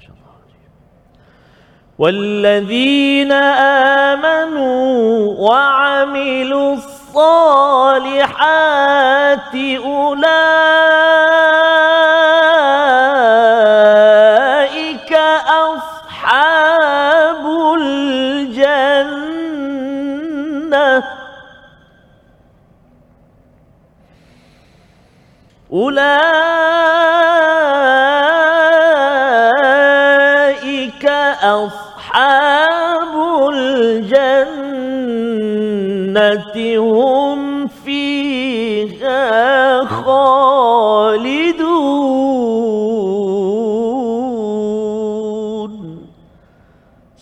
masyaallah والذين آمنوا وعملوا الصالحات أولئك أصحاب الجنة. أولئك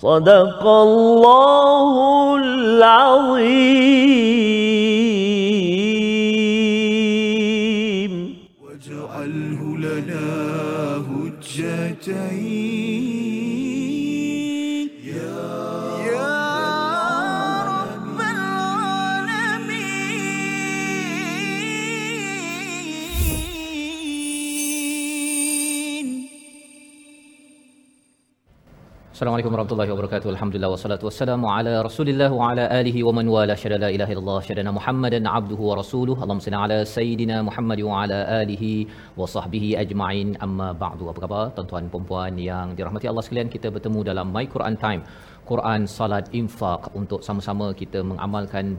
صدق الله العظيم Assalamualaikum warahmatullahi wabarakatuh. Alhamdulillah wassalatu wassalamu ala Rasulillah wa ala alihi wa man wala syada la ilaha illallah syadana Muhammadan abduhu wa rasuluh. Allahumma salli ala sayidina Muhammad wa ala alihi wa sahbihi ajma'in. Amma ba'du. Apa khabar tuan-tuan dan puan yang dirahmati Allah sekalian? Kita bertemu dalam My Quran Time. Quran, salat, infak untuk sama-sama kita mengamalkan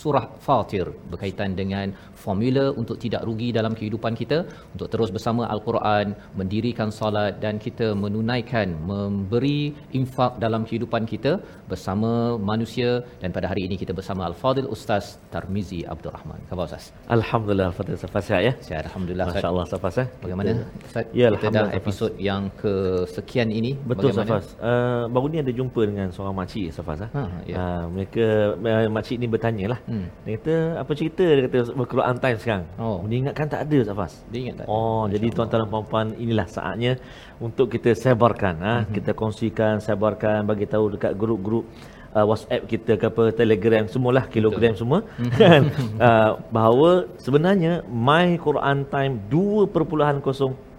surah Fatir berkaitan dengan formula untuk tidak rugi dalam kehidupan kita untuk terus bersama al-Quran mendirikan solat dan kita menunaikan memberi infak dalam kehidupan kita bersama manusia dan pada hari ini kita bersama al-Fadil Ustaz Tarmizi Abdul Rahman. Khabar Ustaz? Alhamdulillah Fadil Safas sihat ya. Sihat alhamdulillah. Masya-Allah Safas eh. Bagaimana Ustaz? Ya, kita dah Alhamdulillah, episod yang kesekian ini Betul bagaimana? Safas. Uh, baru ni ada jumpa dengan seorang makcik Safas ah. Ha, ya. Uh, mereka uh, makcik ni bertanya lah. Hmm. Dia kata apa cerita dia kata Al-Quran time sekarang. Oh. Dia ingatkan tak ada Safas. Dia ingat tak? Oh, jadi tuan-tuan dan puan-puan inilah saatnya untuk kita sebarkan ha, Mhm. kita kongsikan, sebarkan, bagi tahu dekat grup-grup uh, WhatsApp kita ke apa Telegram semualah kilogram semua Mhm. kan uh, bahawa sebenarnya My Quran Time 2.0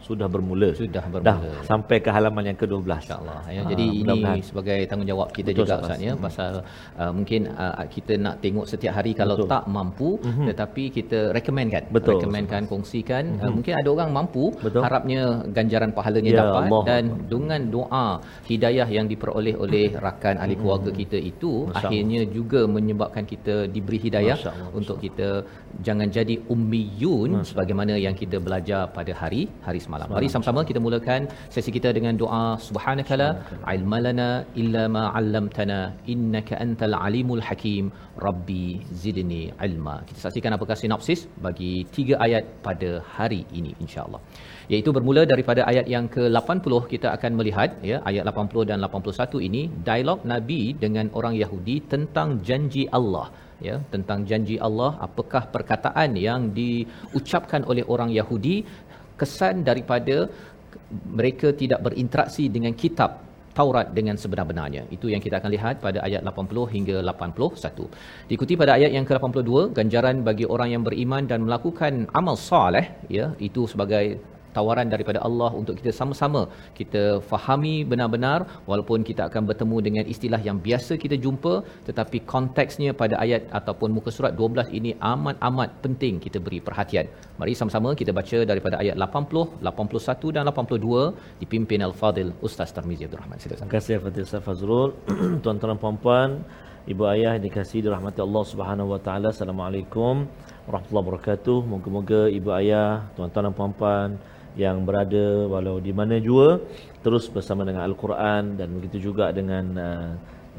sudah bermula. Sudah Dah bermula. sampai ke halaman yang ke-12. InsyaAllah. Ya. Ah, Jadi ini sebagai tanggungjawab kita Betul, juga Ustaz. Ya pasal uh, mungkin uh, kita nak tengok setiap hari kalau Betul. tak mampu Mhm. tetapi kita recommend kan. Betul, Recommendkan, kongsikan. Uh, Mhm. mungkin ada orang mampu Betul. harapnya ganjaran pahalanya Ya dapat Allah. dan dengan doa hidayah yang diperoleh oleh rakan ahli keluarga kita itu Mhm. Masya akhirnya juga menyebabkan kita diberi hidayah Masya Allah, untuk kita jangan jadi ummiyun Masya sebagaimana yang kita belajar pada hari hari semalam. Semalam, Mari sama-sama kita mulakan sesi kita dengan doa subhanakala. Ilmalana illa ma 'allamtana innaka antal alimul hakim. Rabbi zidni ilma. Kita saksikan apakah sinopsis bagi tiga ayat pada hari ini insya-Allah. Iaitu bermula daripada ayat yang ke-80 kita akan melihat ya ayat 80 dan 81 ini dialog Nabi dengan orang Yahudi tentang janji Allah ya tentang janji Allah. Apakah perkataan yang diucapkan oleh orang Yahudi kesan daripada mereka tidak berinteraksi dengan kitab Taurat dengan sebenar-benarnya. Itu yang kita akan lihat pada ayat 80 hingga 81. Diikuti pada ayat yang ke-82, ganjaran bagi orang yang beriman dan melakukan amal soleh, ya, itu sebagai tawaran daripada Allah untuk kita sama-sama kita fahami benar-benar walaupun kita akan bertemu dengan istilah yang biasa kita jumpa tetapi konteksnya pada ayat ataupun muka surat 12 ini amat-amat penting kita beri perhatian. Mari sama-sama kita baca daripada ayat 80, 81 dan 82 dipimpin Al-Fadil Ustaz Tarmizi Abdul Rahman. Silakan. Terima kasih Fadil Ustaz Fazrul. Tuan-tuan puan-puan, ibu ayah yang dikasihi dirahmati Allah Subhanahu wa taala. Assalamualaikum warahmatullahi wabarakatuh. Moga-moga ibu ayah, tuan-tuan dan puan-puan yang berada walau di mana jua terus bersama dengan Al-Quran dan begitu juga dengan uh,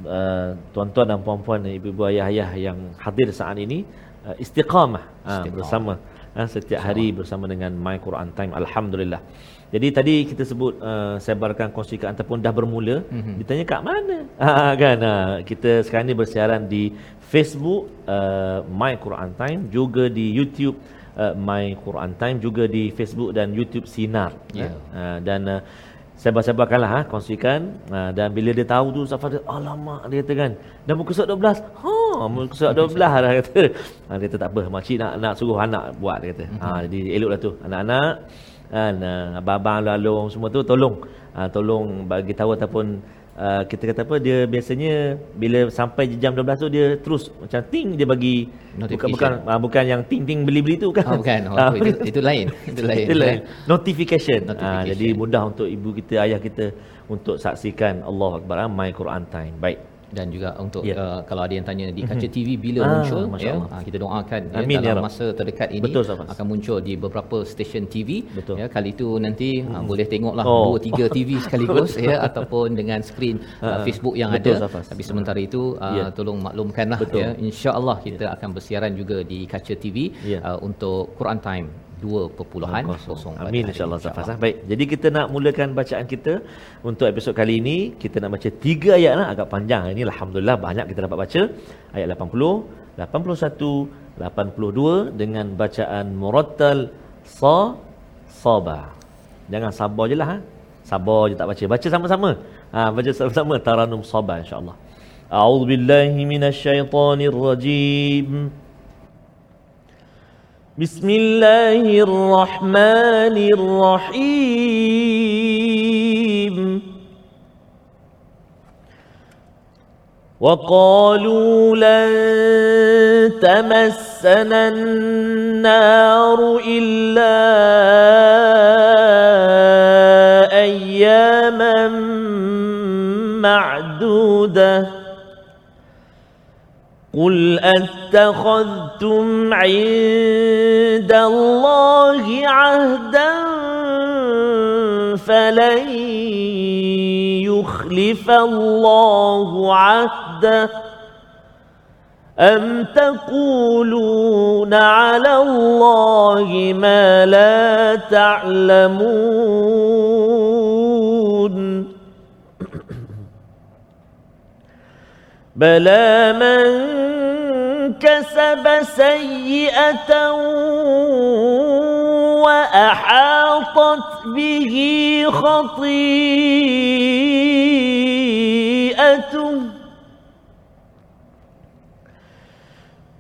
uh, tuan-tuan dan puan-puan dan ibu-ibu ayah-ayah yang hadir saat ini uh, istiqamah uh, bersama uh, setiap hari bersama dengan My Quran Time alhamdulillah. Jadi tadi kita sebut uh, sebarkan kongsikan ataupun dah bermula Mhm. ditanya kat mana? Ha kan uh, kita sekarang ni bersiaran di Facebook uh, My Quran Time juga di YouTube uh, My Quran Time juga di Facebook dan YouTube Sinar. Ya. Uh, dan uh, sebar-sebarkanlah ha kongsikan. Uh, dan bila dia tahu tu Ustaz Fadil alamak dia kata kan dah muka surat 12 ha muka surat 12 dah kata. Ha, dia kata tak apa makcik nak nak suruh anak buat dia kata. Ha jadi eloklah tu. Anak-anak kan uh, abang-abang alung semua tu tolong. Uh, tolong bagi tahu ataupun uh, kita kata apa dia biasanya bila sampai jam 12 tu dia terus macam ting dia bagi bukan bukan uh, bukan yang ting-ting beli-beli tu kan Oh, bukan. Oh, Ah, itu, itu lain. Itu lain. itu lain. Notification. Ah, Notification. jadi mudah untuk ibu kita, ayah kita untuk saksikan Allah Akbar ah, My Quran Time. Baik. Dan juga untuk Ya. uh, kalau ada yang tanya di kaca TV bila Ah, muncul Masya ya Allah. uh, kita doakan ya, Amin, ya dalam Rab. masa terdekat ini Betul, akan muncul di beberapa stesen TV Betul. ya kali itu nanti uh, boleh tengoklah Oh. dua tiga TV sekaligus ya ataupun dengan skrin uh, Ah, Facebook yang betul, ada Ustaz Fas. tapi sementara itu uh, Ya. tolong maklumkanlah Betul. ya insya-Allah kita akan bersiaran juga di kaca TV Ya. uh, untuk Quran Time 2.0 pada Amin hari insya-Allah Fas. Baik. Jadi kita nak mulakan bacaan kita untuk episod kali ini. Kita nak baca tiga ayat lah agak panjang. Ini alhamdulillah banyak kita dapat baca. Ayat 80, 81, 82 dengan bacaan murattal sa saba. Jangan sabar je lah ha. Sabar je tak baca. Baca sama-sama. Ha, baca sama-sama taranum saba insya-Allah. A'udzu billahi minasyaitonir rajim. بسم الله الرحمن الرحيم. وقالوا لن تمسنا النار إلا أياما معدودة. قل أتخذتم عند الله عهدا فلن يخلف الله عهده. أم تقولون على الله ما لا تعلمون؟ بلى من كسب سيئة وأحاطت به خطيئته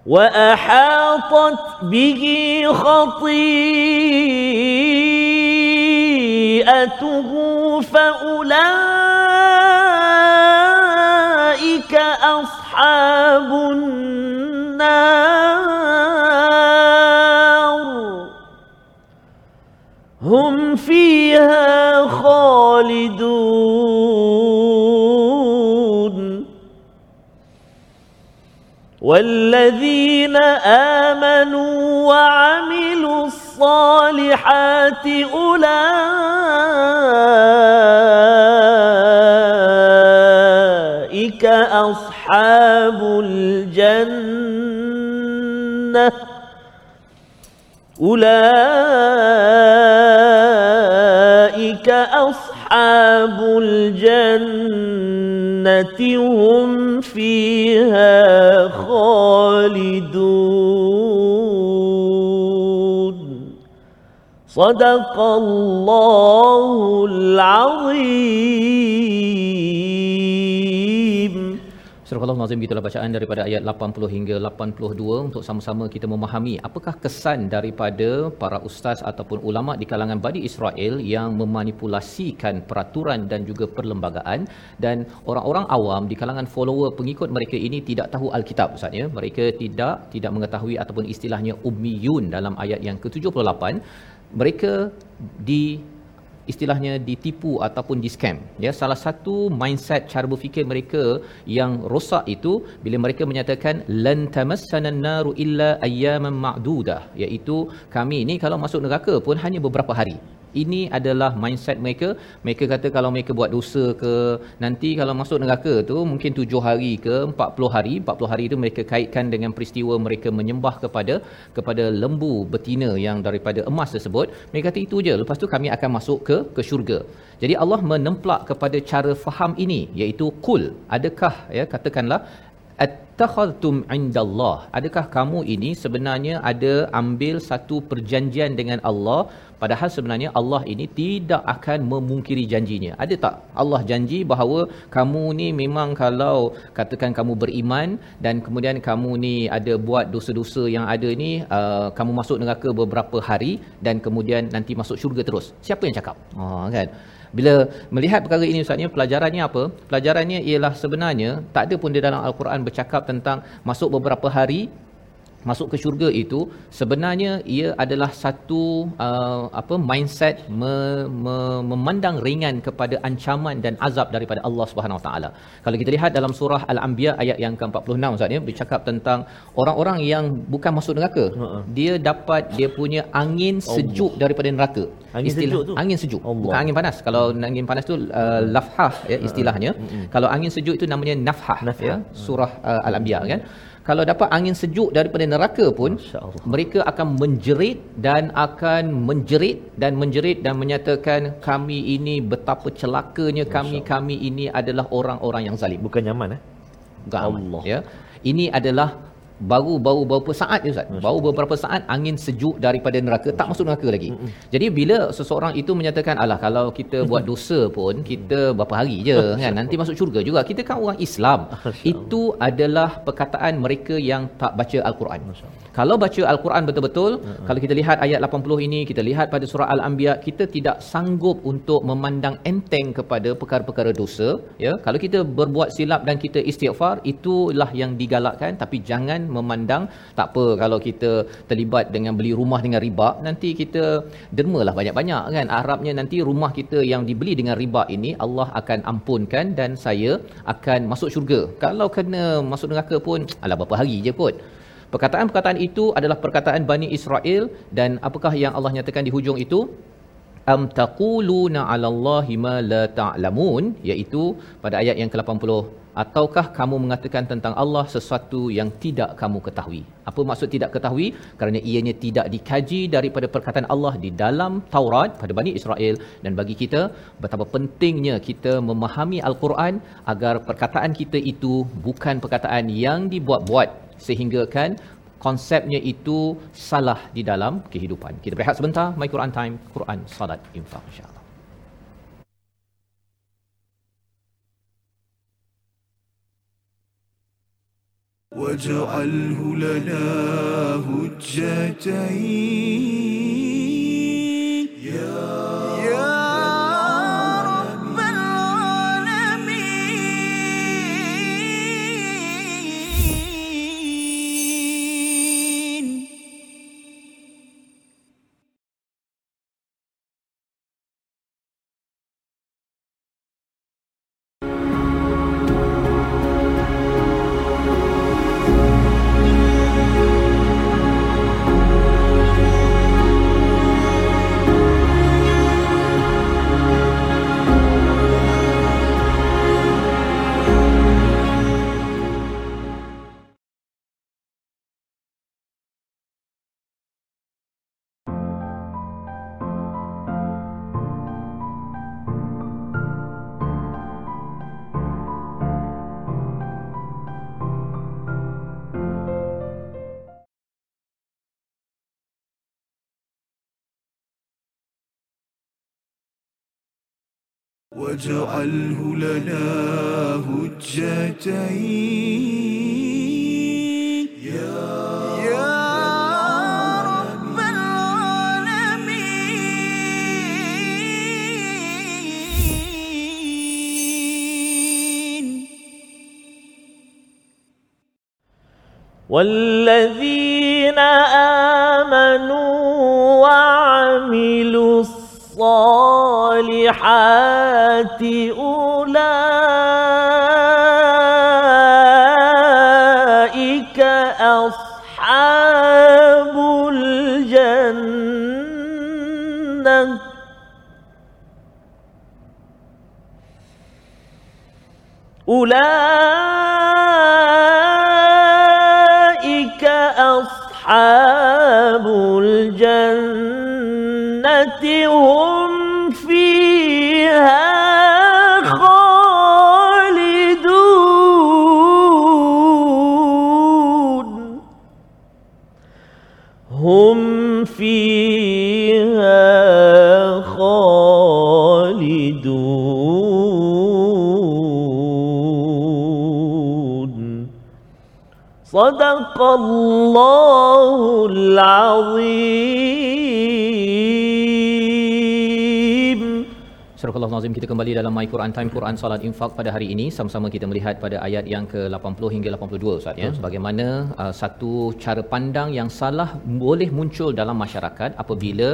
وأحاطت به خطيئته فأولئك أصحاب النار. هم فيها خالدون. والذين آمنوا وعملوا الصالحات أولئك أصحاب الجنة أولئك أصحاب الجنة هم فيها خالدون. صدق الله العظيم. Surah Nazim gitulah bacaan daripada ayat 80 hingga 82 untuk sama-sama kita memahami apakah kesan daripada para ustaz ataupun ulama di kalangan Bani Israel yang memanipulasikan peraturan dan juga perlembagaan? Dan orang-orang awam di kalangan follower pengikut mereka ini tidak tahu Alkitab Ustaz ya. Mereka tidak tidak mengetahui ataupun istilahnya ummiyun dalam ayat yang ke-78 mereka di istilahnya ditipu ataupun di scam ya salah satu mindset cara berfikir mereka yang rosak itu bila mereka menyatakan lan tamassana naru illa ayyaman ma'dudah iaitu kami ni kalau masuk neraka pun hanya beberapa hari ini adalah mindset mereka. Mereka kata kalau mereka buat dosa ke nanti kalau masuk neraka tu mungkin tujuh hari ke 40 hari. 40 hari itu mereka kaitkan dengan peristiwa mereka menyembah kepada kepada lembu betina yang daripada emas tersebut. Mereka kata itu je. Lepas tu kami akan masuk ke ke syurga. Jadi Allah menemplak kepada cara faham ini iaitu kul. Adakah ya katakanlah at attakhadtum indallah. Adakah kamu ini sebenarnya ada ambil satu perjanjian dengan Allah padahal sebenarnya Allah ini tidak akan memungkiri janjinya? Ada tak? Allah janji bahawa kamu ni memang kalau katakan kamu beriman dan kemudian kamu ni ada buat dosa-dosa yang ada ni uh, kamu masuk neraka beberapa hari dan kemudian nanti masuk syurga terus. Siapa yang cakap? Ha kan bila melihat perkara ini Ustaz ni pelajarannya apa? Pelajarannya ialah sebenarnya tak ada pun di dalam al-Quran bercakap tentang masuk beberapa hari masuk ke syurga itu sebenarnya ia adalah satu uh, apa mindset me, me, memandang ringan kepada ancaman dan azab daripada Allah Subhanahu Wa Taala. Kalau kita lihat dalam surah Al-Anbiya ayat yang ke-46 Ustaz ya bercakap tentang orang-orang yang bukan masuk neraka. Uh-huh. Dia dapat dia punya angin sejuk Allah. daripada neraka. Angin Istilah, sejuk tu. Angin sejuk. Allah. Bukan angin panas. Kalau angin panas tu uh, lafhah ya istilahnya. Uh-huh. Kalau angin sejuk itu namanya nafhah, nafhah. ya surah uh, Al-Anbiya kan kalau dapat angin sejuk daripada neraka pun mereka akan menjerit dan akan menjerit dan menjerit dan menyatakan kami ini betapa celakanya kami kami ini adalah orang-orang yang zalim. Bukan nyaman eh? Bukan Allah. ya. Ini adalah baru baru beberapa saat je Ustaz. Baru beberapa saat angin sejuk daripada neraka tak masuk neraka lagi. Jadi bila seseorang itu menyatakan alah kalau kita buat dosa pun kita berapa hari je kan nanti masuk syurga juga. Kita kan orang Islam. Itu adalah perkataan mereka yang tak baca al-Quran. Kalau baca al-Quran betul-betul, mm-hmm. kalau kita lihat ayat 80 ini, kita lihat pada surah Al-Anbiya, kita tidak sanggup untuk memandang enteng kepada perkara-perkara dosa, ya. Kalau kita berbuat silap dan kita istighfar, itulah yang digalakkan tapi jangan memandang tak apa kalau kita terlibat dengan beli rumah dengan riba nanti kita dermalah banyak-banyak kan harapnya nanti rumah kita yang dibeli dengan riba ini Allah akan ampunkan dan saya akan masuk syurga kalau kena masuk neraka pun alah berapa hari je kot perkataan-perkataan itu adalah perkataan Bani Israel dan apakah yang Allah nyatakan di hujung itu? Am taquluna 'ala Allahi ma la ta'lamun iaitu pada ayat yang ke-80 ataukah kamu mengatakan tentang Allah sesuatu yang tidak kamu ketahui? Apa maksud tidak ketahui? Kerana ianya tidak dikaji daripada perkataan Allah di dalam Taurat pada Bani Israel. Dan bagi kita betapa pentingnya kita memahami al-Quran agar perkataan kita itu bukan perkataan yang dibuat-buat. Sehingga kan konsepnya itu salah di dalam kehidupan. Kita berehat sebentar, My Quran Time, Quran Salat Infaq insya-Allah. واجعله لنا هجتين. واجعله لنا هجتين. يا يا رب العالمين. والذين آمنوا وعملوا الصالحات أولئك صدق الله العظيم Surah Nazim kita kembali dalam My Quran Time Quran Salat Infak pada hari ini. Sama-sama kita melihat pada ayat yang ke-80 hingga 82 Ustaz ya. Bagaimana uh, satu cara pandang yang salah boleh muncul dalam masyarakat apabila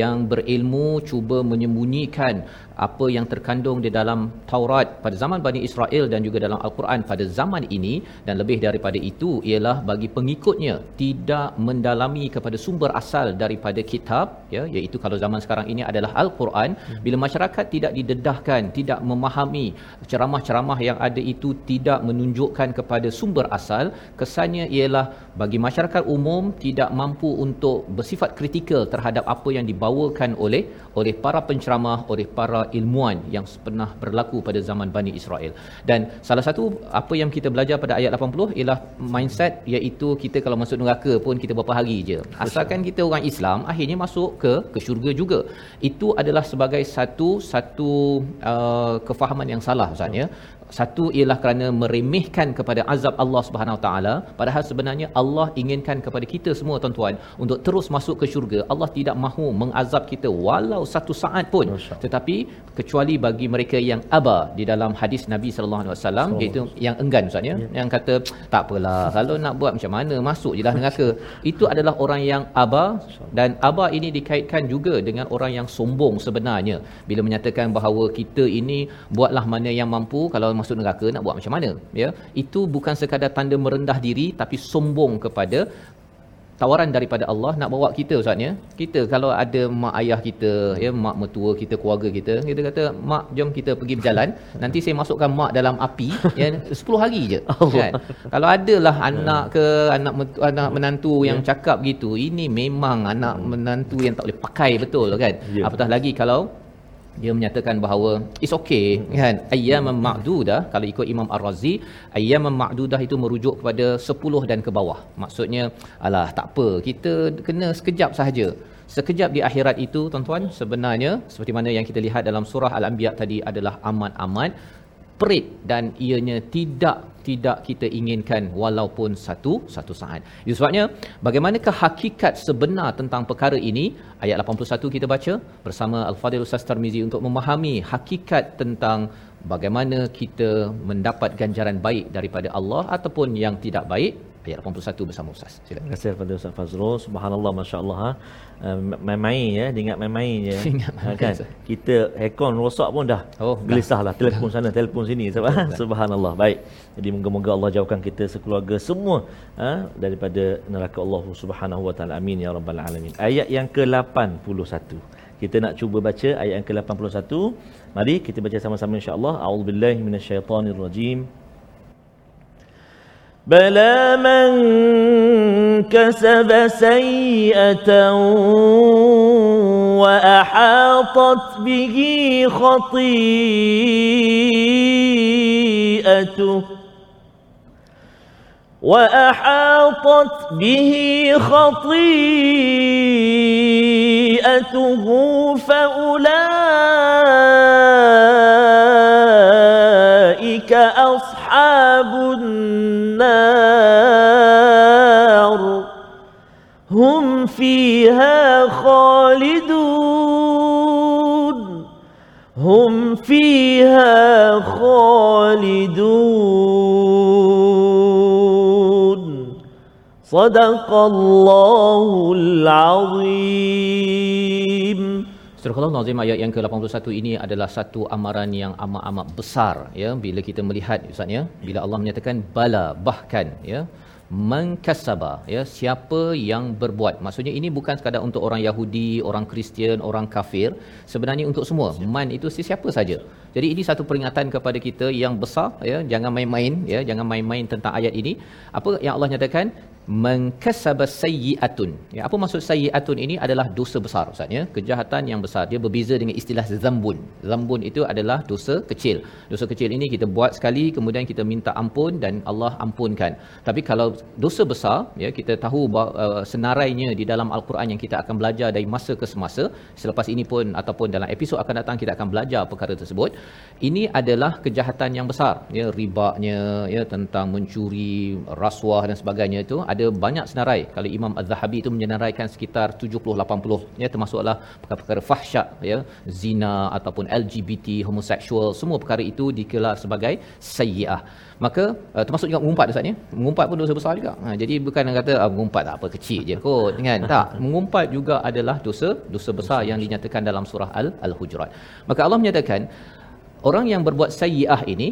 yang berilmu cuba menyembunyikan apa yang terkandung di dalam Taurat pada zaman Bani Israel dan juga dalam Al-Quran pada zaman ini. Dan lebih daripada itu ialah bagi pengikutnya tidak mendalami kepada sumber asal daripada kitab ya. Iaitu kalau zaman sekarang ini adalah Al-Quran. Bila masyarakat tidak didedahkan tidak memahami. Ceramah-ceramah yang ada itu tidak menunjukkan kepada sumber asal. Kesannya ialah bagi masyarakat umum tidak mampu untuk bersifat kritikal terhadap apa yang dibawakan oleh oleh para penceramah oleh para ilmuan yang pernah berlaku pada zaman Bani Israel. Dan salah satu apa yang kita belajar pada ayat 80 ialah mindset iaitu kita kalau masuk neraka pun kita berapa hari je. Asalkan kita orang Islam akhirnya masuk ke ke syurga juga. Itu adalah sebagai satu satu uh, kefahaman yang salah Ustaz ya. Satu ialah kerana meremehkan kepada azab Allah Subhanahu Wa Taala padahal sebenarnya Allah inginkan kepada kita semua tuan-tuan untuk terus masuk ke syurga. Allah tidak mahu mengazab kita walau satu saat pun. Tetapi kecuali bagi mereka yang aba di dalam hadis Nabi sallallahu alaihi wasallam iaitu yang enggan Ustaz ya. Yang kata tak apalah kalau nak buat macam mana masuk jelah neraka. Itu adalah orang yang aba dan aba ini dikaitkan juga dengan orang yang sombong sebenarnya bila menyatakan bahawa kita ini buatlah mana yang mampu kalau masuk neraka nak buat macam mana ya itu bukan sekadar tanda merendah diri tapi sombong kepada tawaran daripada Allah nak bawa kita ustaz ya? Kita kalau ada mak ayah kita ya mak mertua kita keluarga kita kita kata mak jom kita pergi berjalan. Nanti saya masukkan mak dalam api ya 10 hari je. Kan? Kalau adalah anak ke anak mertu- anak menantu yang cakap gitu ini memang anak menantu yang tak boleh pakai betul kan? Ya. apatah lagi kalau dia menyatakan bahawa it's okay kan? Ayyam ma'dudah kalau ikut Imam Ar-Razi ayyam ma'dudah itu merujuk kepada 10 dan ke bawah. Maksudnya alah tak apa kita kena sekejap sahaja. Sekejap di akhirat itu tuan-tuan sebenarnya seperti mana yang kita lihat dalam surah Al-Anbiya tadi adalah amat-amat perit dan ianya tidak tidak kita inginkan walaupun satu satu saat. Itu sebabnya bagaimanakah hakikat sebenar tentang perkara ini? Ayat 81 kita baca bersama Al-Fadhil Ustaz Tarmizi untuk memahami hakikat tentang bagaimana kita mendapat ganjaran baik daripada Allah ataupun yang tidak baik. Ayat 81 bersama Ustaz. Silakan. Terima kasih kepada Ustaz Fazrul. Subhanallah, Masya Allah. Ha. Uh, main-main ya, ingat main-main je. Ingat Ha, main-main, kan? Kita aircon rosak pun dah. Oh, gelisah lah. Telefon sana, telefon sini. Betul, Subhanallah. Baik. Jadi moga-moga Allah jauhkan kita sekeluarga semua ha, daripada neraka Allah Subhanahu Wa Taala. Amin ya rabbal alamin. Ayat yang ke-81. Kita nak cuba baca ayat yang ke-81. Mari kita baca sama-sama insya-Allah. A'udzubillahi minasyaitonirrajim. بلى من كسب سيئة وأحاطت به خطيئته وأحاطت به خطيئته فأولئك هم فيها خالدون صدق الله العظيم Surah Al-Nazim ayat yang ke-81 ini adalah satu amaran yang amat-amat besar ya bila kita melihat Ustaz ya bila Allah menyatakan bala bahkan ya mengkasaba ya siapa yang berbuat. Maksudnya ini bukan sekadar untuk orang Yahudi orang Kristian orang kafir. Sebenarnya untuk semua. Man itu sesiapa saja. Jadi ini satu peringatan kepada kita yang besar ya. Jangan main-main ya. Jangan main-main tentang ayat ini. Apa yang Allah nyatakan mengkasaba sayyi'atun. Ya, apa maksud sayyi'atun ini adalah dosa besar Ustaz ya. Kejahatan yang besar. Dia berbeza dengan istilah zambun. Zambun itu adalah dosa kecil. Dosa kecil ini kita buat sekali kemudian kita minta ampun dan Allah ampunkan. Tapi kalau dosa besar ya kita tahu bahawa, uh, senarainya di dalam al-Quran yang kita akan belajar dari masa ke semasa. Selepas ini pun ataupun dalam episod akan datang kita akan belajar perkara tersebut. Ini adalah kejahatan yang besar ya ribanya ya tentang mencuri, rasuah dan sebagainya itu ada banyak senarai. Kalau Imam Az-Zahabi itu menyenaraikan sekitar 70 80 ya termasuklah perkara-perkara fahsyat ya, zina ataupun LGBT, homoseksual, semua perkara itu dikelar sebagai sayyi'ah. Maka uh, termasuk juga mengumpat Ustaz ya. Mengumpat pun dosa besar juga. Ha, jadi bukan yang kata ah, mengumpat tak apa kecil je kot kan. Tak, mengumpat juga adalah dosa dosa besar yang dinyatakan dalam surah Al Al-Hujurat. Maka Allah menyatakan orang yang berbuat sayyi'ah ini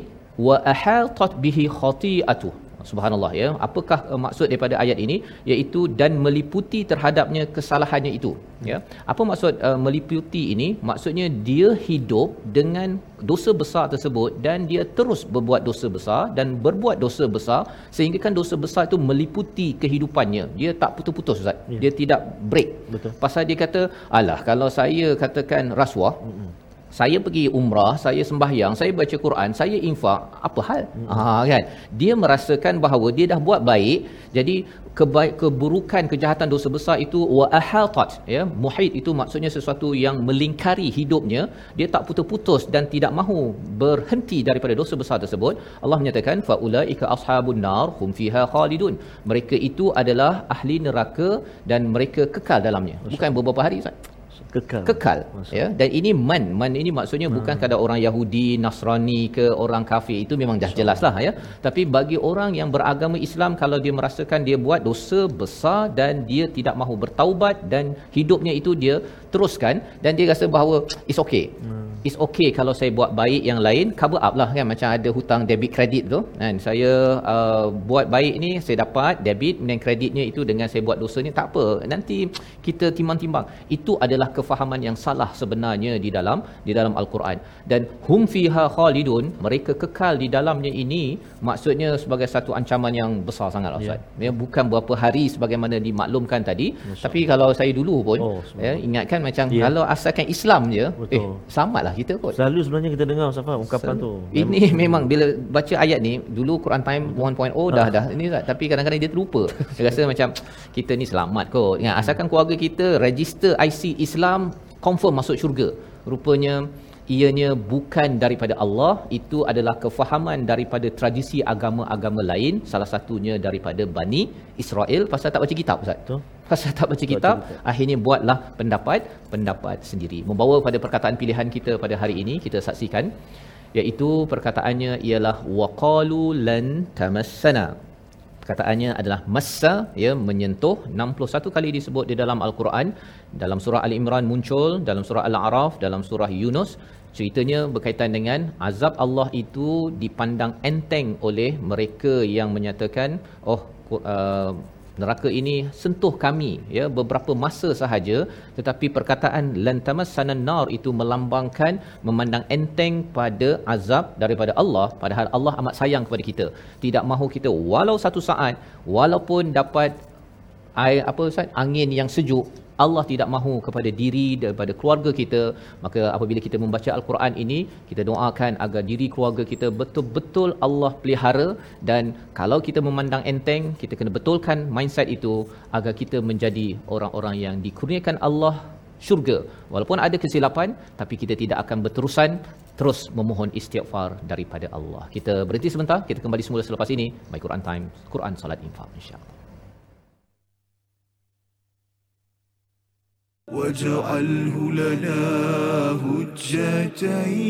wa ahatat bihi khati'atuh Subhanallah ya. Apakah uh, maksud daripada ayat ini? Iaitu dan meliputi terhadapnya kesalahannya itu. Ya. Apa maksud uh, meliputi ini? Maksudnya dia hidup dengan dosa besar tersebut dan dia terus berbuat dosa besar dan berbuat dosa besar sehingga kan dosa besar itu meliputi kehidupannya. Dia tak putus-putus Ustaz. Ya. Dia tidak break. Betul. Pasal dia kata, "Alah, kalau saya katakan rasuah, mm-hmm saya pergi umrah, saya sembahyang, saya baca Quran, saya infak, apa hal? Hmm. Ha kan. Dia merasakan bahawa dia dah buat baik, jadi kebaik keburukan kejahatan dosa besar itu wa ahatat ya? Muhit itu maksudnya sesuatu yang melingkari hidupnya. Dia tak putus-putus dan tidak mahu berhenti daripada dosa besar tersebut. Allah menyatakan faulaika ashabun nar hum fiha khalidun. Mereka itu adalah ahli neraka dan mereka kekal dalamnya. Bukan beberapa hari Ustaz kekal. Kekal Masa. ya. Dan ini man. Man ini maksudnya hmm. bukan kada orang Yahudi Nasrani ke orang kafir. Itu memang dah jelaslah ya. Tapi bagi orang yang beragama Islam kalau dia merasakan dia buat dosa besar dan dia tidak mahu bertaubat dan hidupnya itu dia teruskan dan dia rasa bahawa it's okay. Hmm. It's okay kalau saya buat baik yang lain cover up lah kan. Macam ada hutang debit kredit tu kan. Saya uh, buat baik ni saya dapat debit dan kreditnya itu dengan saya buat dosa ni tak apa. Nanti kita timbang-timbang. Itu adalah kefahaman yang salah sebenarnya di dalam di dalam al-Quran. Dan hum fiha khalidun mereka kekal di dalamnya ini maksudnya sebagai satu ancaman yang besar sangat Ustaz. Ya. ya bukan berapa hari sebagaimana dimaklumkan tadi. Masya tapi kalau saya dulu pun oh, ya ingatkan macam ya. kalau asalkan Islam je Betul. eh samalah kita kot. Selalu sebenarnya kita dengar Ustaz ungkapan tu. Ini memang bila baca ayat ni dulu Quran time 1.0 dah ha. dah ini Ustaz tapi kadang-kadang dia terlupa. Dia rasa macam kita ni selamat kot. Ya asalkan keluarga kita register IC Islam confirm masuk syurga. Rupanya ianya bukan daripada Allah itu adalah kefahaman daripada tradisi agama-agama lain. Salah satunya daripada Bani Israel. Pasal tak baca kitab Ustaz? Tu pasal tak baca kitab akhirnya buatlah pendapat pendapat sendiri. Membawa pada perkataan pilihan kita pada hari ini kita saksikan iaitu perkataannya ialah waqalu lan tamassana. Perkataannya adalah massa ya menyentuh. 61 kali disebut di dalam al-Quran. Dalam surah al-Imran muncul dalam surah al-A'raf dalam surah Yunus ceritanya berkaitan dengan azab Allah itu dipandang enteng oleh mereka yang menyatakan oh uh, neraka ini sentuh kami ya beberapa masa sahaja. Tetapi perkataan lan tamassana nar itu melambangkan memandang enteng pada azab daripada Allah padahal Allah amat sayang kepada kita. Tidak mahu kita walau satu saat walaupun dapat air apa Ustaz? Angin yang sejuk Allah tidak mahu kepada diri daripada keluarga kita maka apabila kita membaca al-Quran ini kita doakan agar diri keluarga kita betul-betul Allah pelihara dan kalau kita memandang enteng kita kena betulkan mindset itu agar kita menjadi orang-orang yang dikurniakan Allah syurga walaupun ada kesilapan tapi kita tidak akan berterusan terus memohon istighfar daripada Allah. Kita berhenti sebentar, kita kembali semula selepas ini. My Quran Time, Quran Salat Infak insya-Allah. واجعله لنا هجتين.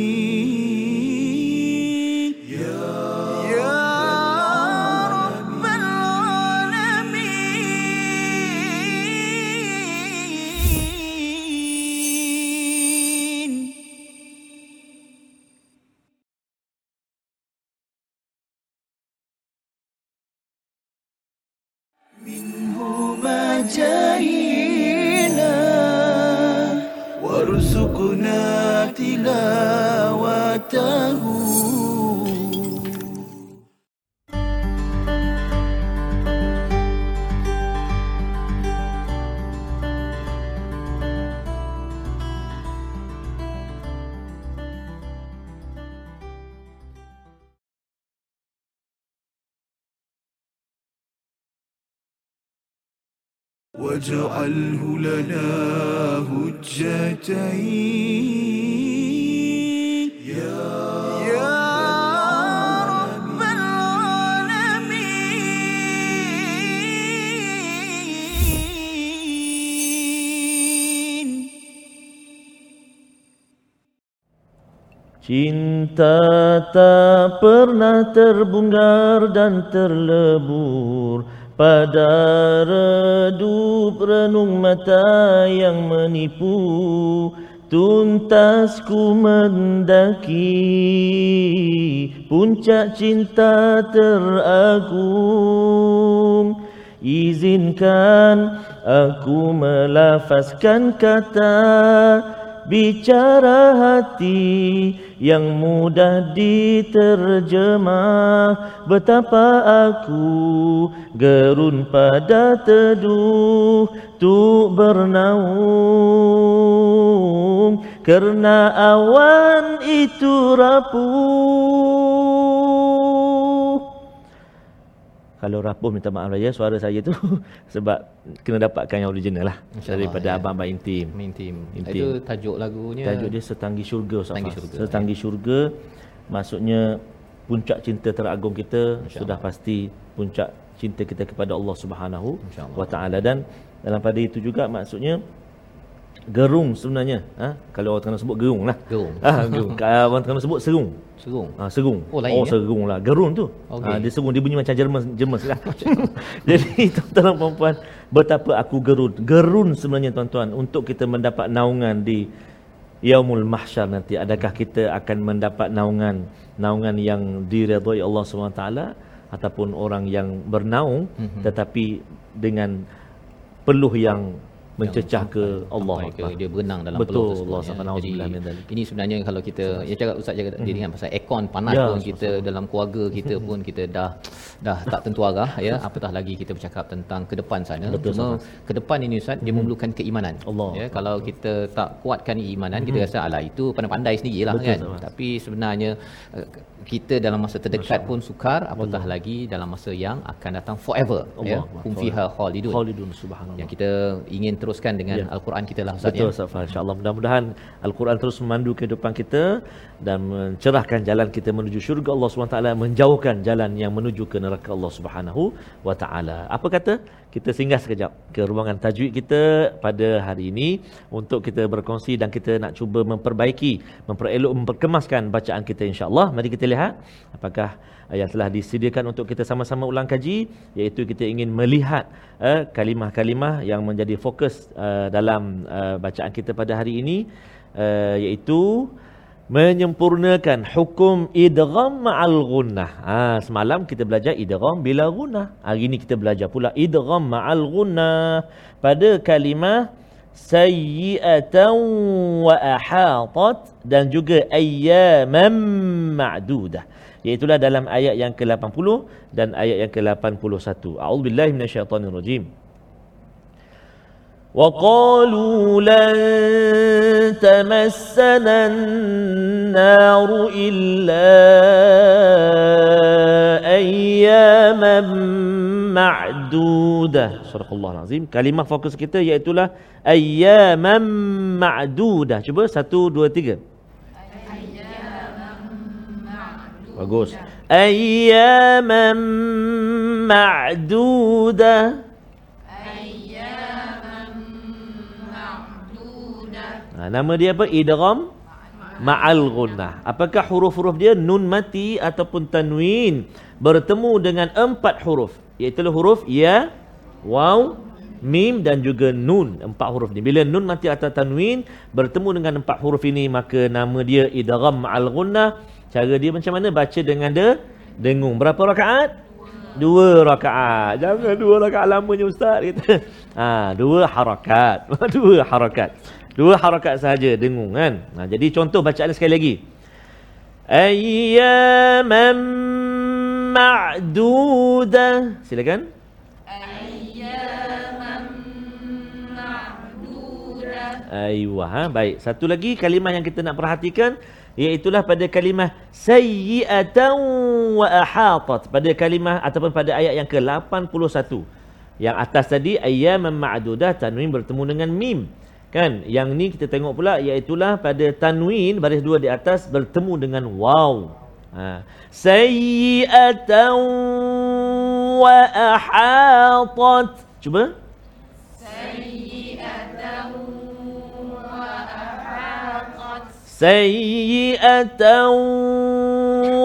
واجعله لنا هجتين. Cinta tak pernah terbunggar dan terlebur pada redup renung mata yang menipu. Tuntas ku mendaki puncak cinta teragung. Izinkan aku melafazkan kata Bicara hati yang mudah diterjemah. Betapa aku gerun pada teduh Tuk bernaung. Kerana awan itu rapuh kalau rapuh minta maaf raya suara saya tu sebab kena dapatkan yang original lah InsyaAllah, daripada ya. abang-abang intim. Intim. Intim. Itu tajuk lagunya. Tajuk dia Setanggi Syurga Ustaz Setanggi. Syurga, Setanggi Syurga maksudnya puncak cinta teragung kita Insya sudah pasti puncak cinta kita kepada Allah Subhanahu InsyaAllah. wa taala dan dalam pada itu juga maksudnya gerung sebenarnya ha? kalau orang Terengganu sebut gerung lah Gerung. gerung. Kalau orang Terengganu sebut serung Serung. Ah, serung. Oh, lain oh ya? serung lah. Gerun tu. Okey. Ah, dia serung dia bunyi macam Jerman Jerman lah. Jadi tuan-tuan dan puan betapa aku gerun. Gerun sebenarnya tuan-tuan untuk kita mendapat naungan di Yaumul Mahsyar nanti. Adakah kita akan mendapat naungan naungan yang diredai Allah SWT ataupun orang yang bernaung Mhm. tetapi dengan peluh yang mencecah ke Allah. ke Akbar. dia berenang dalam Betul, peluh Allah ya. Jadi ini sebenarnya kalau kita ya cakap ustaz cakap tadi kan pasal aircon panas Ya, pun kita dalam keluarga kita pun kita dah dah tak tentu arah ya apatah lagi kita bercakap tentang ke depan sana Betul, cuma ke depan ini ustaz dia memerlukan keimanan Allah. ya kalau kita tak kuatkan imanan kita rasa alah itu pandai-pandai sendirilah Betul, kan Ustaz. tapi sebenarnya eh, kita dalam masa terdekat pun sukar apatah lagi dalam masa yang akan datang forever ya Allah. hum fiha khalidun Khalidun subhanallah. yang kita ingin teruskan dengan Ya. al-Quran kita lah ustaz Betul ya Ustaz Fah. InsyaAllah mudah-mudahan Al-Quran terus memandu kehidupan kita dan mencerahkan jalan kita menuju syurga Allah SWT menjauhkan jalan yang menuju ke neraka Allah Subhanahu wa taala. Apa kata? Kita singgah sekejap ke ruangan tajwid kita pada hari ini untuk kita berkongsi dan kita nak cuba memperbaiki, memperelok, memperkemaskan bacaan kita insya-Allah. Mari kita lihat apakah yang telah disediakan untuk kita sama-sama ulang kaji iaitu kita ingin melihat uh, kalimah-kalimah yang menjadi fokus uh, dalam uh, bacaan kita pada hari ini uh, iaitu menyempurnakan hukum idgham ma'al gunnah. Ha, semalam kita belajar idgham bila gunnah. Hari ini kita belajar pula idgham ma'al gunnah pada kalimah sayyi'atan wa ahatat dan juga ayyaman ma'dudah. Iaitulah dalam ayat yang ke-80 dan ayat yang ke-81. A'udzubillahi minasyaitonirrajim. وقالوا لن تمسنا النار إلا أياما معدودة صدق الله العظيم kalimah fokus kita iaitulah أياما معدودة cuba satu dua tiga bagus أياما معدودة Ha, nama dia apa? Idgham ma'al gunnah. Apakah huruf-huruf dia nun mati ataupun tanwin bertemu dengan empat huruf? Iaitu huruf ya, waw, mim dan juga nun. Empat huruf ni. Bila nun mati atau tanwin bertemu dengan empat huruf ini maka nama dia idgham ma'al gunnah. Cara dia macam mana? Baca dengan dia dengung. Berapa rakaat? Dua rakaat. Jangan dua rakaat lamanya ustaz kita. Ha, dua harakat. dua harakat. Dua harakat sahaja dengung kan. Ha, jadi contoh bacaan sekali lagi. Ayyaman ma'dudah. Silakan. Aywa, ha? baik. Satu lagi kalimah yang kita nak perhatikan iaitulah pada kalimah sayyi'atan wa ahatat pada kalimah ataupun pada ayat yang ke-81. Yang atas tadi ayyaman ma'dudah tanwin bertemu dengan mim. Kan? Yang ni kita tengok pula iaitulah pada tanwin baris dua di atas bertemu dengan waw. Ha. Sayyi'atan wa ahatat. Cuba. Sayyi'atan wa ahatat. Sayyi'atan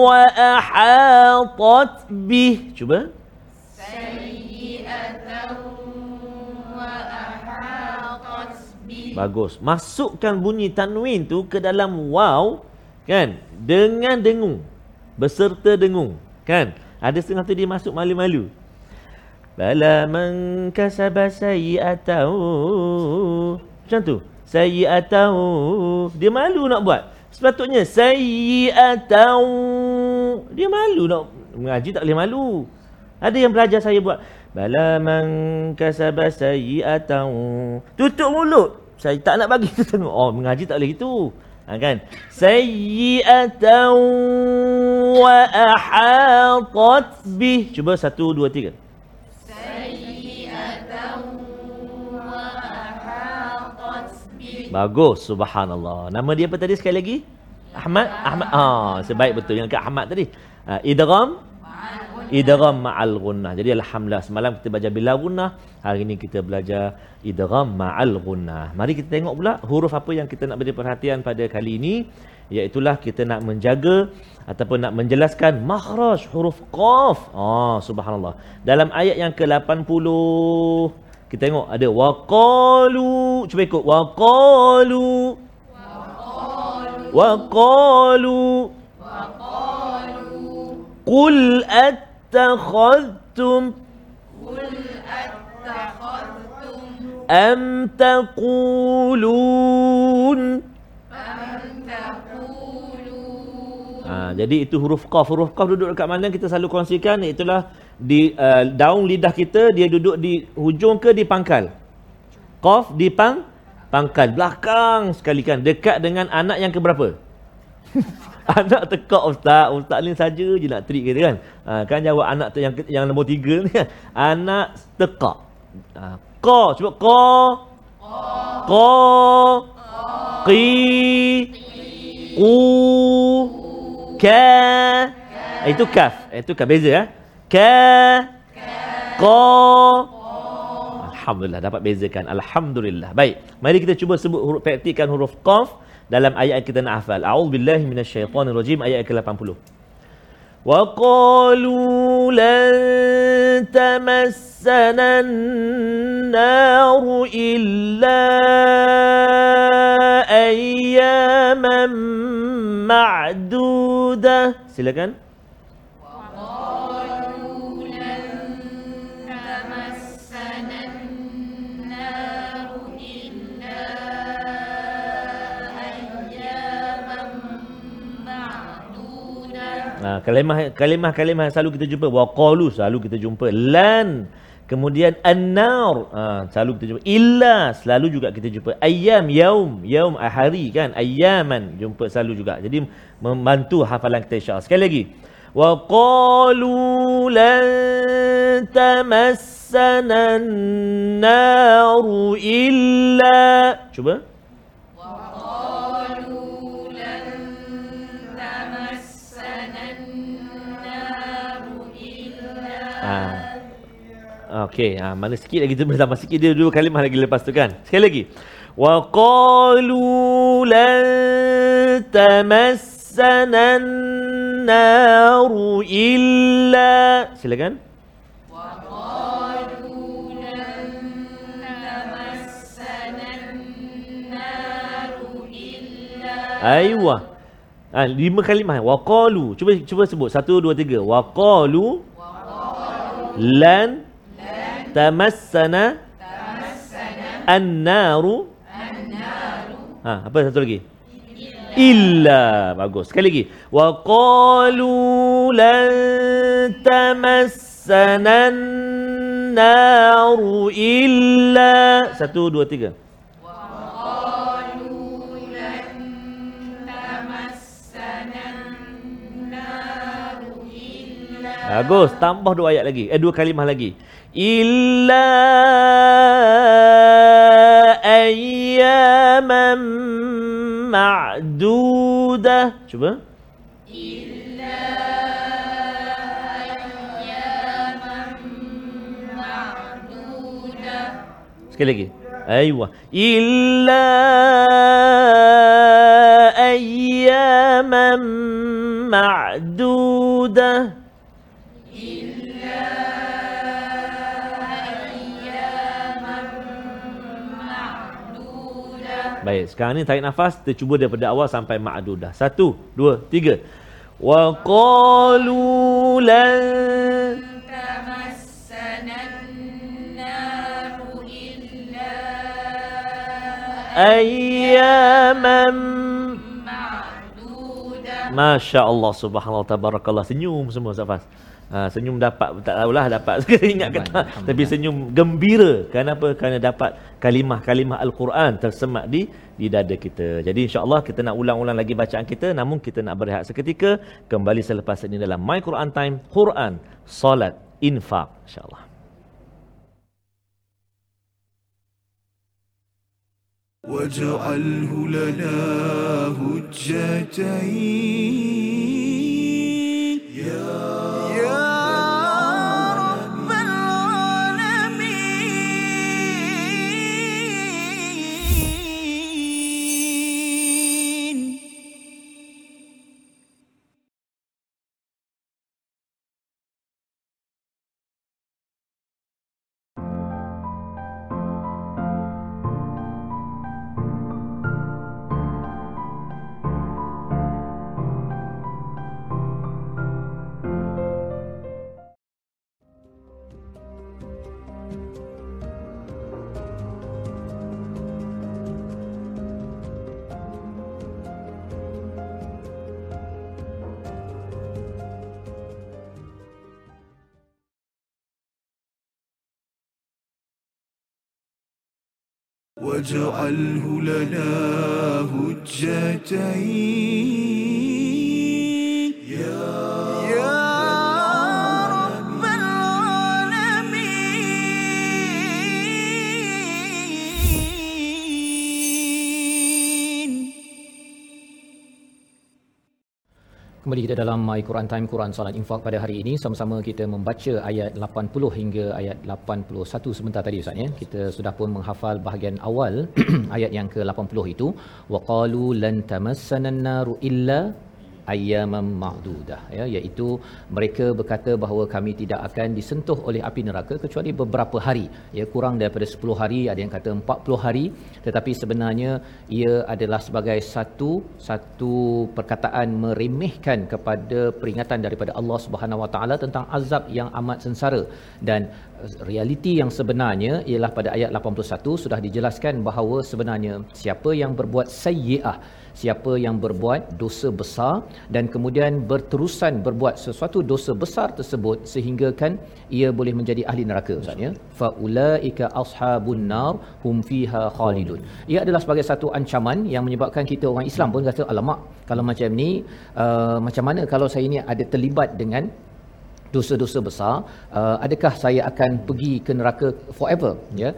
wa ahatat bih. Cuba. Sayyi'atan Bagus. Masukkan bunyi tanwin tu ke dalam waw kan dengan dengung beserta dengung kan ada setengah tu dia masuk malu-malu bala man kasaba sayi'atahu macam tu sayyi'atahu. Dia malu nak buat. Sepatutnya sayyi'atahu. Dia malu nak mengaji tak boleh malu. Ada yang belajar saya buat bala man kasaba sayyi'atahu. Tutup mulut. Saya tak nak bagi tu tengok. Oh, mengaji tak boleh gitu. Ha, kan? Sayyi'atahu wa ahatat bih. Cuba satu, dua, tiga. Bagus, subhanallah. Nama dia apa tadi sekali lagi? Ahmad. Ahmad. Ah, sebaik betul yang kat Ahmad tadi. Uh, idgham idgham ma'al gunnah. Jadi alhamdulillah semalam kita belajar bila gunnah, hari ini kita belajar idgham ma'al gunnah. Mari kita tengok pula huruf apa yang kita nak beri perhatian pada kali ini, iaitu kita nak menjaga ataupun nak menjelaskan makhraj huruf qaf. Ah, subhanallah. Dalam ayat yang ke-80 kita tengok ada waqalu. Cuba ikut waqalu. Waqalu. Waqalu. Qul attakhadtum. Qul attakhadtum. Am taqulun. Ha, jadi itu huruf qaf. Huruf qaf duduk dekat mana kita selalu kongsikan. Itulah di uh, daun lidah kita dia duduk di hujung ke di pangkal qaf di pang pangkal belakang sekali kan dekat dengan anak yang keberapa anak tekak ustaz. Ustaz ni saja je nak trik kita kan? Ha, kan jawab anak tu yang yang nombor tiga ni kan? Anak tekak. Ha, qa cuba qa qa qi qu ka itu kaf. Itu kaf. Beza ya Ka. Ka. Alhamdulillah dapat bezakan. Alhamdulillah. Baik. Mari kita cuba sebut huruf praktikkan huruf qaf dalam ayat kita nak hafal. A'udzubillahi minasyaitonirrajim ayat ke-80. Wa qalu lan tamassana an-nar illa ayyaman ma'dudah. Silakan. Ha, kalimah kalimah kalimah yang selalu kita jumpa. Waqalu selalu kita jumpa. Lan kemudian an-nar ha, selalu kita jumpa. Illa selalu juga kita jumpa. Ayyam yaum yaum hari kan? Ayyaman jumpa selalu juga. Jadi membantu hafalan kita insyaallah sekali lagi. Waqalu lan tamassana an-nar illa. Cuba Ha. Okey, ha, mana sikit lagi tu bersama sikit dia dua kalimah lagi lepas tu kan. Sekali lagi. Wa qalu lan tamassana an-nar illa Silakan. Wa qalu lan tamassana illa Aywa. Ha, lima kalimah. Wa qalu. Cuba cuba sebut. Satu, dua, tiga. Wa qalu lan tamassana an-naru ha apa satu lagi? Illa. Bagus. Sekali lagi. Wa qalu lan tamassana an-naru illa. Satu dua tiga Bagus, tambah dua ayat lagi. Eh dua kalimah lagi. Illa ayyaman ma'duda. Cuba. Illa ayyaman ma'duda. Sekali lagi. Aywa. Illa ayyaman ma'duda. Baik, sekarang ni tarik nafas, kita cuba daripada awal sampai ma'dudah. Satu, dua, tiga. Wa qalu lan ayyaman Masya Allah Subhanallah Tabarakallah Senyum semua Safas ha, Senyum dapat Tak tahulah dapat Ingat ke tak Tapi senyum gembira Kenapa? Kerana dapat Kalimah-kalimah Al-Quran Tersemat di Di dada kita Jadi insya Allah Kita nak ulang-ulang lagi bacaan kita Namun kita nak berehat seketika Kembali selepas ini Dalam My Quran Time Quran Salat Infak InsyaAllah واجعله لنا هجتين يا واجعله لنا هجتين. Kita dalam My Quran Time Quran Salat Infak pada hari ini. Sama-sama kita membaca ayat 80 hingga ayat 81 sebentar tadi Ustaz ya. Kita sudah pun menghafal bahagian awal ayat yang ke-80 itu. Waqalu lan tamassana an-naru illa ayyaman ma'dudah ya iaitu mereka berkata bahawa kami tidak akan disentuh oleh api neraka kecuali beberapa hari. Ya kurang daripada 10 hari ada yang kata 40 hari. Tetapi sebenarnya ia adalah sebagai satu satu perkataan meremehkan kepada peringatan daripada Allah Subhanahu Wa Taala tentang azab yang amat sengsara. Dan realiti yang sebenarnya ialah pada ayat 81 sudah dijelaskan bahawa sebenarnya siapa yang berbuat sayyi'ah siapa yang berbuat dosa besar dan kemudian berterusan berbuat sesuatu dosa besar tersebut sehingga kan ia boleh menjadi ahli neraka ustaz ya? Faulaika ashabun nar hum fiha khalidun. Ia adalah sebagai satu ancaman yang menyebabkan kita orang Islam pun kata alamak kalau macam ni uh, macam mana kalau saya ni ada terlibat dengan dosa-dosa besar uh, adakah saya akan pergi ke neraka forever? Ya.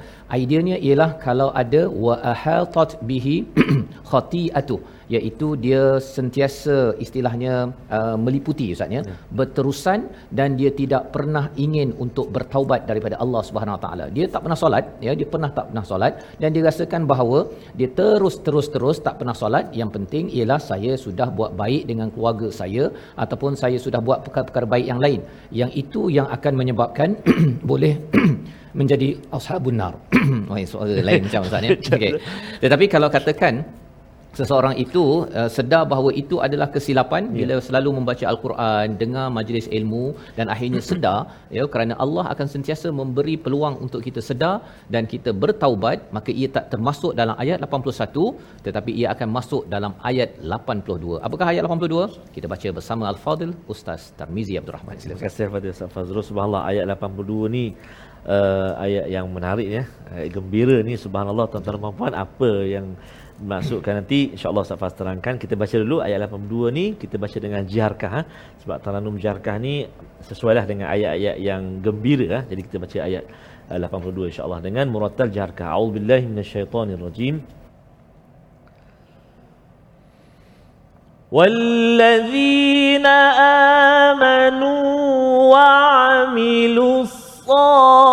Ideanya ialah kalau ada wa ahatat bihi khati'atu iaitu dia sentiasa istilahnya uh, meliputi ustaz ya berterusan dan dia tidak pernah ingin untuk bertaubat daripada Allah Subhanahu Wa taala dia tak pernah solat ya dia pernah tak pernah solat dan dia rasakan bahawa dia terus terus terus tak pernah solat yang penting ialah saya sudah buat baik dengan keluarga saya ataupun saya sudah buat perkara-perkara baik yang lain yang itu yang akan menyebabkan boleh menjadi ashabun nar. Wah, soal lain macam Ustaz ya. Okey. Tetapi kalau katakan seseorang itu uh, sedar bahawa itu adalah kesilapan yeah. bila selalu membaca al-Quran, dengar majlis ilmu dan akhirnya sedar ya kerana Allah akan sentiasa memberi peluang untuk kita sedar dan kita bertaubat, maka ia tak termasuk dalam ayat 81 tetapi ia akan masuk dalam ayat 82. Apakah ayat 82? Kita baca bersama Al-Fadil Ustaz Tarmizi Abdul Rahman. Terima kasih kepada Ustaz Fazrul. Subhanallah ayat 82 ni uh, ayat yang menarik ya. Ayat gembira ni subhanallah tuan-tuan dan puan apa yang Masukkan nanti insya-Allah Ustaz Fas terangkan kita baca dulu ayat 82 ni kita baca dengan jiharkah ha? sebab taranum jiharkah ni sesuailah dengan ayat-ayat yang gembira ha? jadi kita baca ayat 82 insya-Allah dengan murattal jiharkah a'udzubillahi minasyaitonirrajim والذين آمنوا وعملوا الصالحات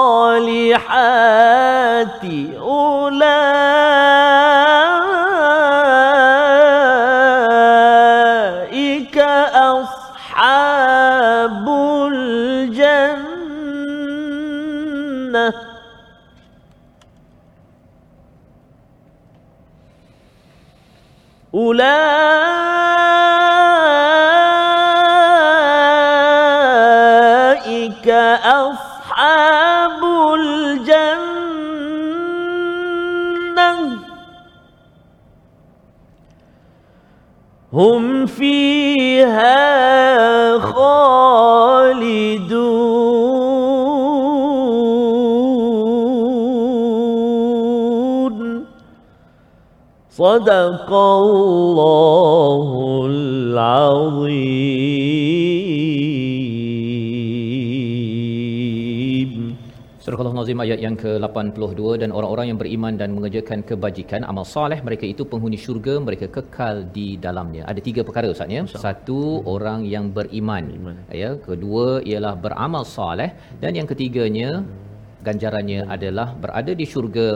صدق الله العظيم Surah Al-Nazim ayat yang ke-82 dan orang-orang yang beriman dan mengerjakan kebajikan amal soleh mereka itu penghuni syurga mereka kekal di dalamnya. Ada tiga perkara Ustaz ya. Satu orang yang beriman. Ya, kedua ialah beramal soleh dan yang ketiganya ganjarannya adalah berada di syurga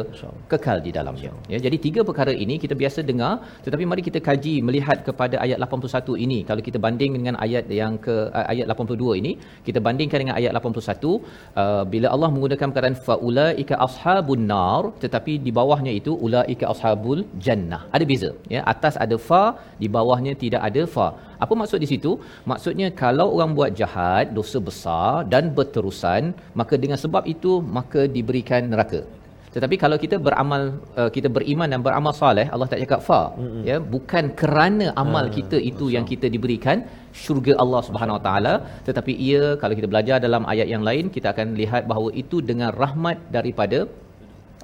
kekal di dalamnya. Ya, jadi tiga perkara ini kita biasa dengar tetapi mari kita kaji melihat kepada ayat 81 ini. Kalau kita banding dengan ayat yang ke uh, ayat 82 ini, kita bandingkan dengan ayat 81 uh, bila Allah menggunakan perkataan faulaika ashabun nar tetapi di bawahnya itu ulaika ashabul jannah. Ada beza ya. Atas ada fa, di bawahnya tidak ada fa. Apa maksud di situ? Maksudnya kalau orang buat jahat, dosa besar dan berterusan, maka dengan sebab itu maka diberikan neraka. Tetapi kalau kita beramal uh, kita beriman dan beramal soleh, Allah tak cakap fa. Mm-hmm. Ya, bukan kerana amal Ah, kita itu yang kita diberikan syurga Allah Subhanahu Wa Taala, tetapi ia kalau kita belajar dalam ayat yang lain kita akan lihat bahawa itu dengan rahmat daripada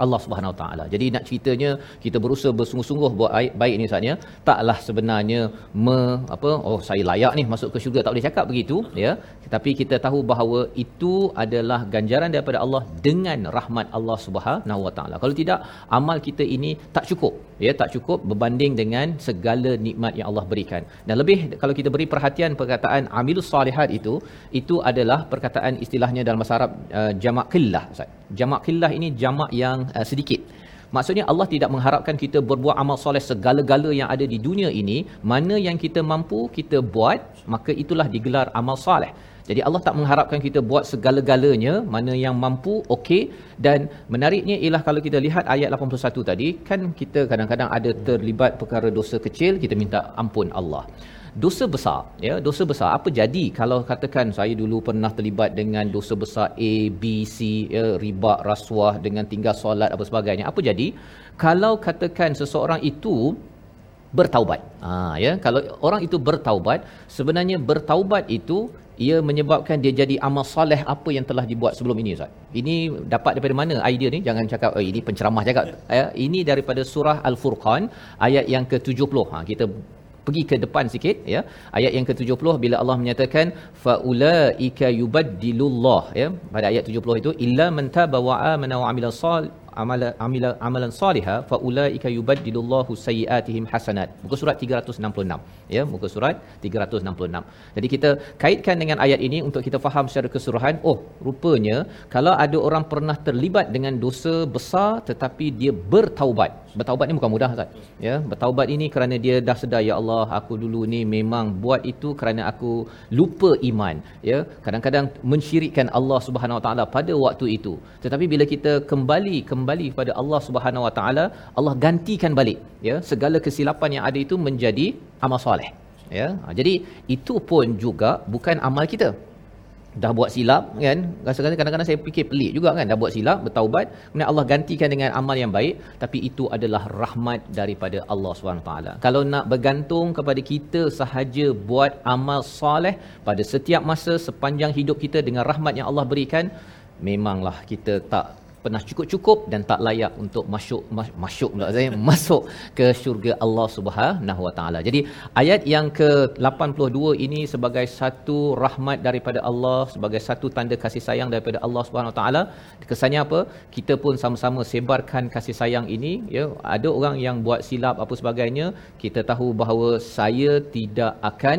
Allah Subhanahu Wa Taala. Jadi nak ceritanya kita berusaha bersungguh-sungguh buat baik, baik ni saatnya taklah sebenarnya me, apa oh saya layak ni masuk ke syurga tak boleh cakap begitu ya. Tetapi kita tahu bahawa itu adalah ganjaran daripada Allah dengan rahmat Allah Subhanahu Wa Taala. Kalau tidak amal kita ini tak cukup ya tak cukup berbanding dengan segala nikmat yang Allah berikan. Dan lebih kalau kita beri perhatian perkataan amilus salihat itu itu adalah perkataan istilahnya dalam bahasa Arab uh, jamak qillah Ustaz. Jamak qillah ini jamak yang uh, sedikit. Maksudnya Allah tidak mengharapkan kita berbuat amal soleh segala-gala yang ada di dunia ini, mana yang kita mampu kita buat, maka itulah digelar amal soleh. Jadi Allah tak mengharapkan kita buat segala-galanya, mana yang mampu okey. Dan menariknya ialah kalau kita lihat ayat 81 tadi, kan kita kadang-kadang ada terlibat perkara dosa kecil, kita minta ampun Allah. Dosa besar ya dosa besar. Apa jadi kalau katakan saya dulu pernah terlibat dengan dosa besar A B C ya riba rasuah dengan tinggal solat apa sebagainya? Apa jadi? Kalau katakan seseorang itu bertaubat. Ha ya kalau orang itu bertaubat sebenarnya bertaubat itu ia menyebabkan dia jadi amal soleh apa yang telah dibuat sebelum ini Ustaz. Ini dapat daripada mana idea ni? Jangan cakap oh ini penceramah cakap. Ya, ini daripada surah Al-Furqan ayat yang ke-70. Ha kita pergi ke depan sikit ya ayat yang ke-70 bila Allah menyatakan faulaika yubaddilullah ya pada ayat 70 itu illa man taba wa amana wa amila amala amila amalan saliha faulaika yubaddilullahu sayiatihim hasanat. Muka surat 366 ya muka surat 366 jadi kita kaitkan dengan ayat ini untuk kita faham secara keseluruhan. Oh rupanya kalau ada orang pernah terlibat dengan dosa besar tetapi dia bertaubat bertaubat ni bukan mudah Ustaz. Ya bertaubat ini kerana dia dah sedar ya Allah aku dulu ni memang buat itu kerana aku lupa iman. Ya kadang-kadang mensyirikkan Allah Subhanahu Wa Taala pada waktu itu. Tetapi bila kita kembali kembali kepada Allah Subhanahu Wa Taala Allah gantikan balik. Ya segala kesilapan yang ada itu menjadi amal soleh. Ya jadi itu pun juga bukan amal kita dah buat silap kan? Rasa-rasa kadang-kadang saya fikir pelik juga kan? Dah buat silap bertaubat kemudian Allah gantikan dengan amal yang baik tapi itu adalah rahmat daripada Allah SWT kalau nak bergantung kepada kita sahaja buat amal soleh pada setiap masa sepanjang hidup kita dengan rahmat yang Allah berikan memanglah kita tak pernah cukup-cukup dan tak layak untuk masuk mas, masuk pula saya masuk ke syurga Allah Subhanahu Wa Taala. Jadi ayat yang ke-82 ini sebagai satu rahmat daripada Allah, sebagai satu tanda kasih sayang daripada Allah Subhanahu Wa Taala. Kesannya apa? Kita pun sama-sama sebarkan kasih sayang ini ya. Ada orang yang buat silap apa sebagainya, kita tahu bahawa saya tidak akan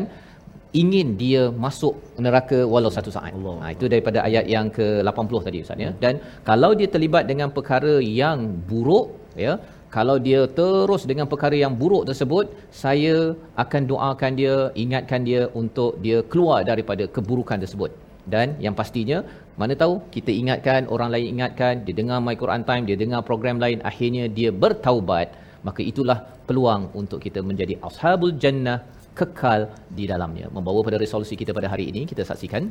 ingin dia masuk neraka walau satu saat. Allah. Ha, itu daripada ayat yang ke-80 tadi Ustaz ya. Dan kalau dia terlibat dengan perkara yang buruk ya, kalau dia terus dengan perkara yang buruk tersebut, saya akan doakan dia, ingatkan dia untuk dia keluar daripada keburukan tersebut. Dan yang pastinya, mana tahu kita ingatkan, orang lain ingatkan, dia dengar My Quran Time, dia dengar program lain, akhirnya dia bertaubat, maka itulah peluang untuk kita menjadi ashabul jannah kekal di dalamnya. Membawa pada resolusi kita pada hari ini, kita saksikan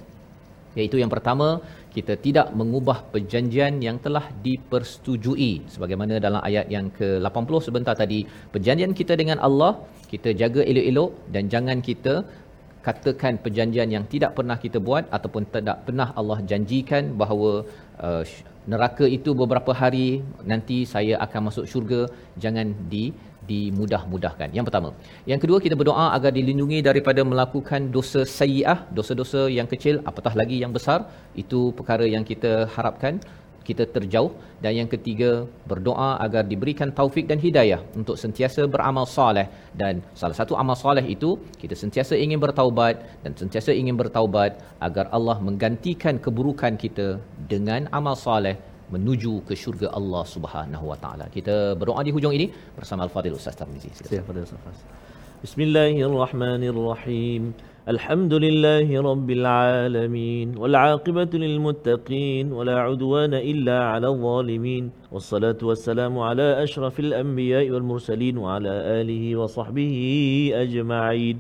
iaitu yang pertama kita tidak mengubah perjanjian yang telah dipersetujui sebagaimana dalam ayat yang ke-80 sebentar tadi perjanjian kita dengan Allah kita jaga elok-elok dan jangan kita katakan perjanjian yang tidak pernah kita buat ataupun tidak pernah Allah janjikan bahawa uh, neraka itu beberapa hari nanti saya akan masuk syurga jangan di dimudah-mudahkan. Yang pertama. Yang kedua kita berdoa agar dilindungi daripada melakukan dosa sayyiah, dosa-dosa yang kecil apatah lagi yang besar. Itu perkara yang kita harapkan kita terjauh dan yang ketiga berdoa agar diberikan taufik dan hidayah untuk sentiasa beramal soleh dan salah satu amal soleh itu kita sentiasa ingin bertaubat dan sentiasa ingin bertaubat agar Allah menggantikan keburukan kita dengan amal soleh menuju ke syurga Allah Subhanahu Wa Taala. Kita berdoa di hujung ini bersama Al-Fadhil Ustaz Tarmizi. Bismillahirrahmanirrahim. الحمد لله رب العالمين والعاقبة للمتقين ولا عدوان إلا على الظالمين والصلاة والسلام على أشرف الأنبياء والمرسلين وعلى آله وصحبه أجمعين.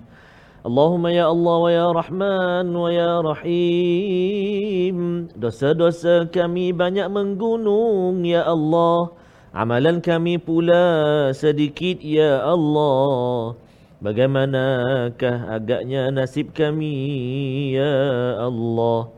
Allahumma ya Allah wa ya Rahman wa ya Rahim Dosa-dosa kami banyak menggunung ya Allah. Amalan kami pula sedikit ya Bagaimanakah agaknya nasib kami ya Allah?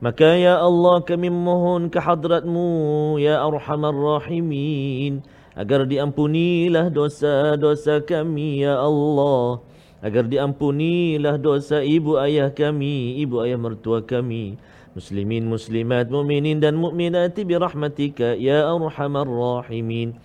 Maka ya Allah kami mohon ke hadratmu ya Arhamar Rahimin Agar diampunilah dosa-dosa kami ya Allah. Agar diampunilah dosa ibu ayah kami, ibu ayah mertua kami, muslimin muslimat mukminin dan mukminat bi rahmatika ya arhamar rahimin.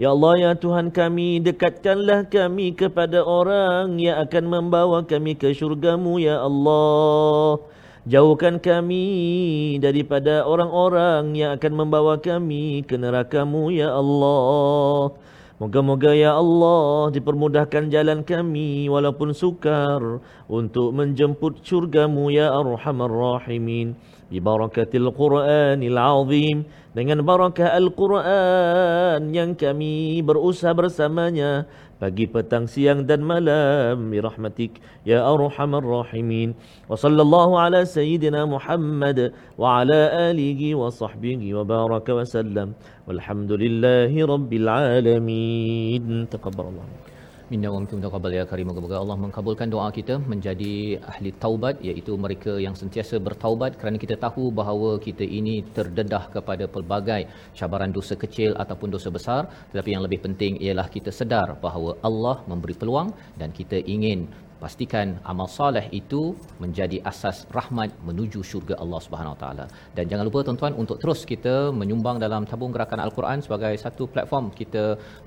Ya Allah ya Tuhan kami dekatkanlah kami kepada orang yang akan membawa kami ke syurgamu ya Allah. Jauhkan kami daripada orang-orang yang akan membawa kami ke nerakamu ya Allah. Moga-moga ya Allah dipermudahkan jalan kami walaupun sukar untuk menjemput syurgamu ya arhamar rahimin. Bi barakatil Qur'anil azim dengan barakah Al-Quran yang kami berusaha bersamanya pagi, petang, siang dan malam bi rahmatik ya arhamar rahimin. Wa sallallahu ala sayyidina Muhammad wa ala alihi wa sahbihi wa baraka wa sallam. Walhamdulillahi rabbil alamin. Taqabbalallahu. Minna wa minkum taqabbal ya karim. Moga-moga Allah mengkabulkan doa kita menjadi ahli taubat iaitu mereka yang sentiasa bertaubat kerana kita tahu bahawa kita ini terdedah kepada pelbagai cabaran dosa kecil ataupun dosa besar tetapi yang lebih penting ialah kita sedar bahawa Allah memberi peluang dan kita ingin pastikan amal soleh itu menjadi asas rahmat menuju syurga Allah Subhanahu Wa Taala. Dan jangan lupa tuan-tuan untuk terus kita menyumbang dalam tabung gerakan Al-Quran sebagai satu platform kita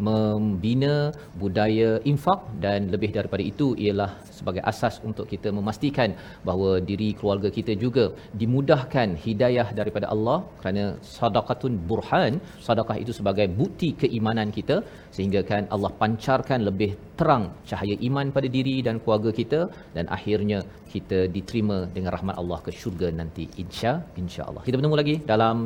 membina budaya infak dan lebih daripada itu ialah sebagai asas untuk kita memastikan bahawa diri keluarga kita juga dimudahkan hidayah daripada Allah kerana sadaqatun burhan, sedekah itu sebagai bukti keimanan kita sehingga kan Allah pancarkan lebih terang cahaya iman pada diri dan keluarga kita dan akhirnya kita diterima dengan rahmat Allah ke syurga nanti insya insya-Allah. Kita bertemu lagi dalam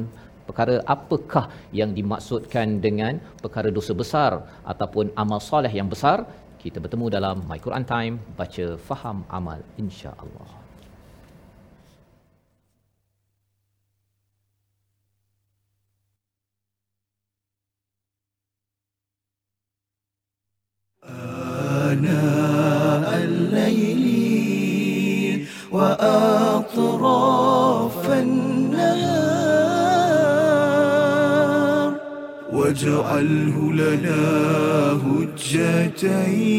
perkara apakah yang dimaksudkan dengan perkara dosa besar ataupun amal soleh yang besar. Kita bertemu dalam My Quran Time baca faham amal insya-Allah. آناء وأطراف النهار. واجعله لنا هجتين.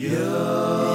يا